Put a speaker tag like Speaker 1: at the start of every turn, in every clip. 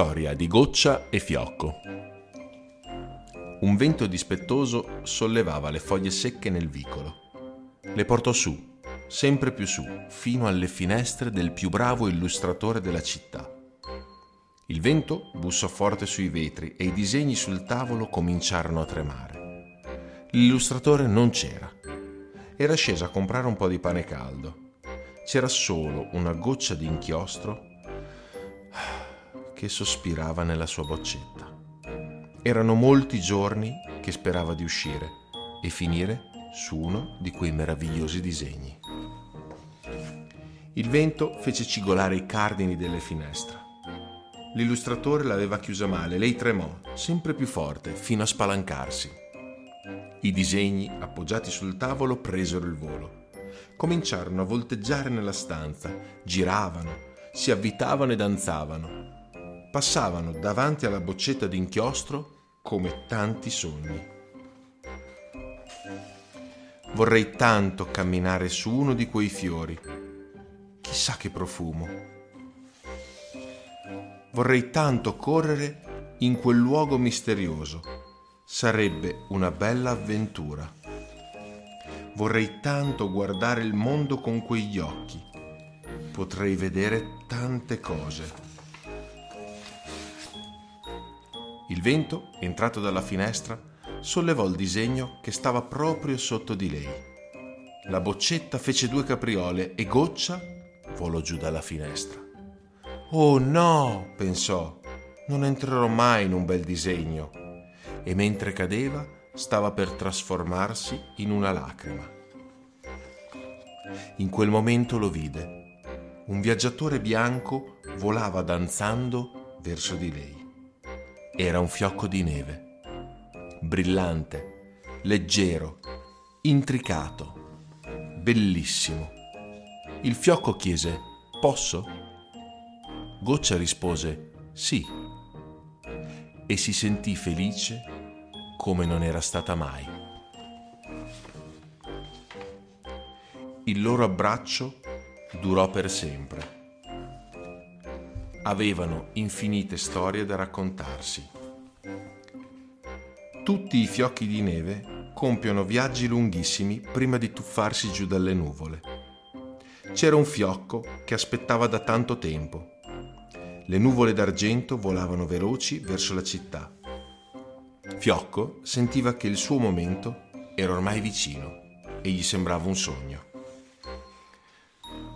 Speaker 1: Storia di goccia e fiocco. Un vento dispettoso sollevava le foglie secche nel vicolo. Le portò su, sempre più su, fino alle finestre del più bravo illustratore della città. Il vento bussò forte sui vetri e i disegni sul tavolo cominciarono a tremare. L'illustratore non c'era. Era sceso a comprare un po' di pane caldo. C'era solo una goccia di inchiostro che sospirava nella sua boccetta. Erano molti giorni che sperava di uscire e finire su uno di quei meravigliosi disegni. Il vento fece cigolare i cardini delle finestre. L'illustratore l'aveva chiusa male, lei tremò, sempre più forte, fino a spalancarsi. I disegni, appoggiati sul tavolo, presero il volo. Cominciarono a volteggiare nella stanza, giravano, si avvitavano e danzavano passavano davanti alla boccetta d'inchiostro come tanti sogni. Vorrei tanto camminare su uno di quei fiori. Chissà che profumo. Vorrei tanto correre in quel luogo misterioso. Sarebbe una bella avventura. Vorrei tanto guardare il mondo con quegli occhi. Potrei vedere tante cose. Il vento, entrato dalla finestra, sollevò il disegno che stava proprio sotto di lei. La boccetta fece due capriole e Goccia volò giù dalla finestra. Oh no, pensò, non entrerò mai in un bel disegno. E mentre cadeva, stava per trasformarsi in una lacrima. In quel momento lo vide. Un viaggiatore bianco volava danzando verso di lei. Era un fiocco di neve, brillante, leggero, intricato, bellissimo. Il fiocco chiese, posso? Goccia rispose, sì, e si sentì felice come non era stata mai. Il loro abbraccio durò per sempre avevano infinite storie da raccontarsi. Tutti i fiocchi di neve compiono viaggi lunghissimi prima di tuffarsi giù dalle nuvole. C'era un fiocco che aspettava da tanto tempo. Le nuvole d'argento volavano veloci verso la città. Fiocco sentiva che il suo momento era ormai vicino e gli sembrava un sogno.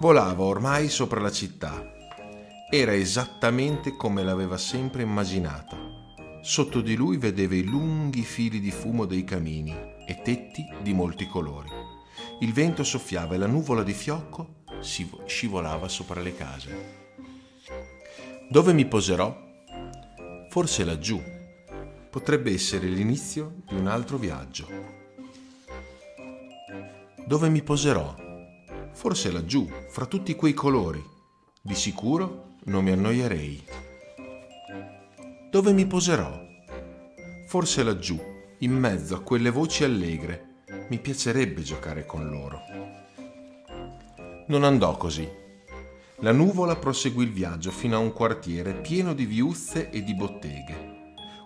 Speaker 1: Volava ormai sopra la città era esattamente come l'aveva sempre immaginata. Sotto di lui vedeva i lunghi fili di fumo dei camini e tetti di molti colori. Il vento soffiava e la nuvola di fiocco scivolava sopra le case. Dove mi poserò? Forse laggiù. Potrebbe essere l'inizio di un altro viaggio. Dove mi poserò? Forse laggiù, fra tutti quei colori. Di sicuro non mi annoierei. Dove mi poserò? Forse laggiù, in mezzo a quelle voci allegre. Mi piacerebbe giocare con loro. Non andò così. La nuvola proseguì il viaggio fino a un quartiere pieno di viuzze e di botteghe.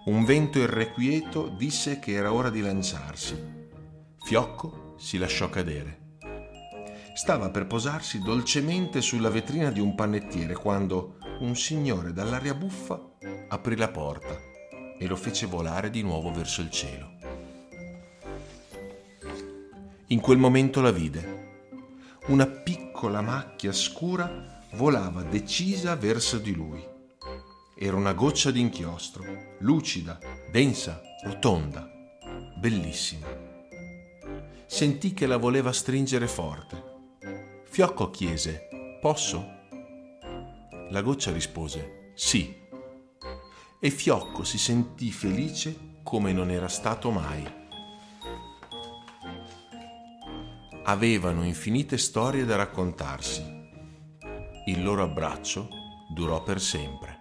Speaker 1: Un vento irrequieto disse che era ora di lanciarsi. Fiocco si lasciò cadere stava per posarsi dolcemente sulla vetrina di un panettiere quando un signore dall'aria buffa aprì la porta e lo fece volare di nuovo verso il cielo. In quel momento la vide. Una piccola macchia scura volava decisa verso di lui. Era una goccia d'inchiostro, lucida, densa, rotonda, bellissima. sentì che la voleva stringere forte. Fiocco chiese, posso? La goccia rispose, sì. E Fiocco si sentì felice come non era stato mai. Avevano infinite storie da raccontarsi. Il loro abbraccio durò per sempre.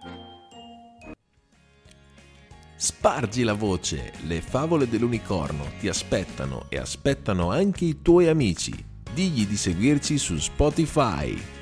Speaker 2: Spargi la voce, le favole dell'unicorno ti aspettano e aspettano anche i tuoi amici. Digli di seguirci su Spotify.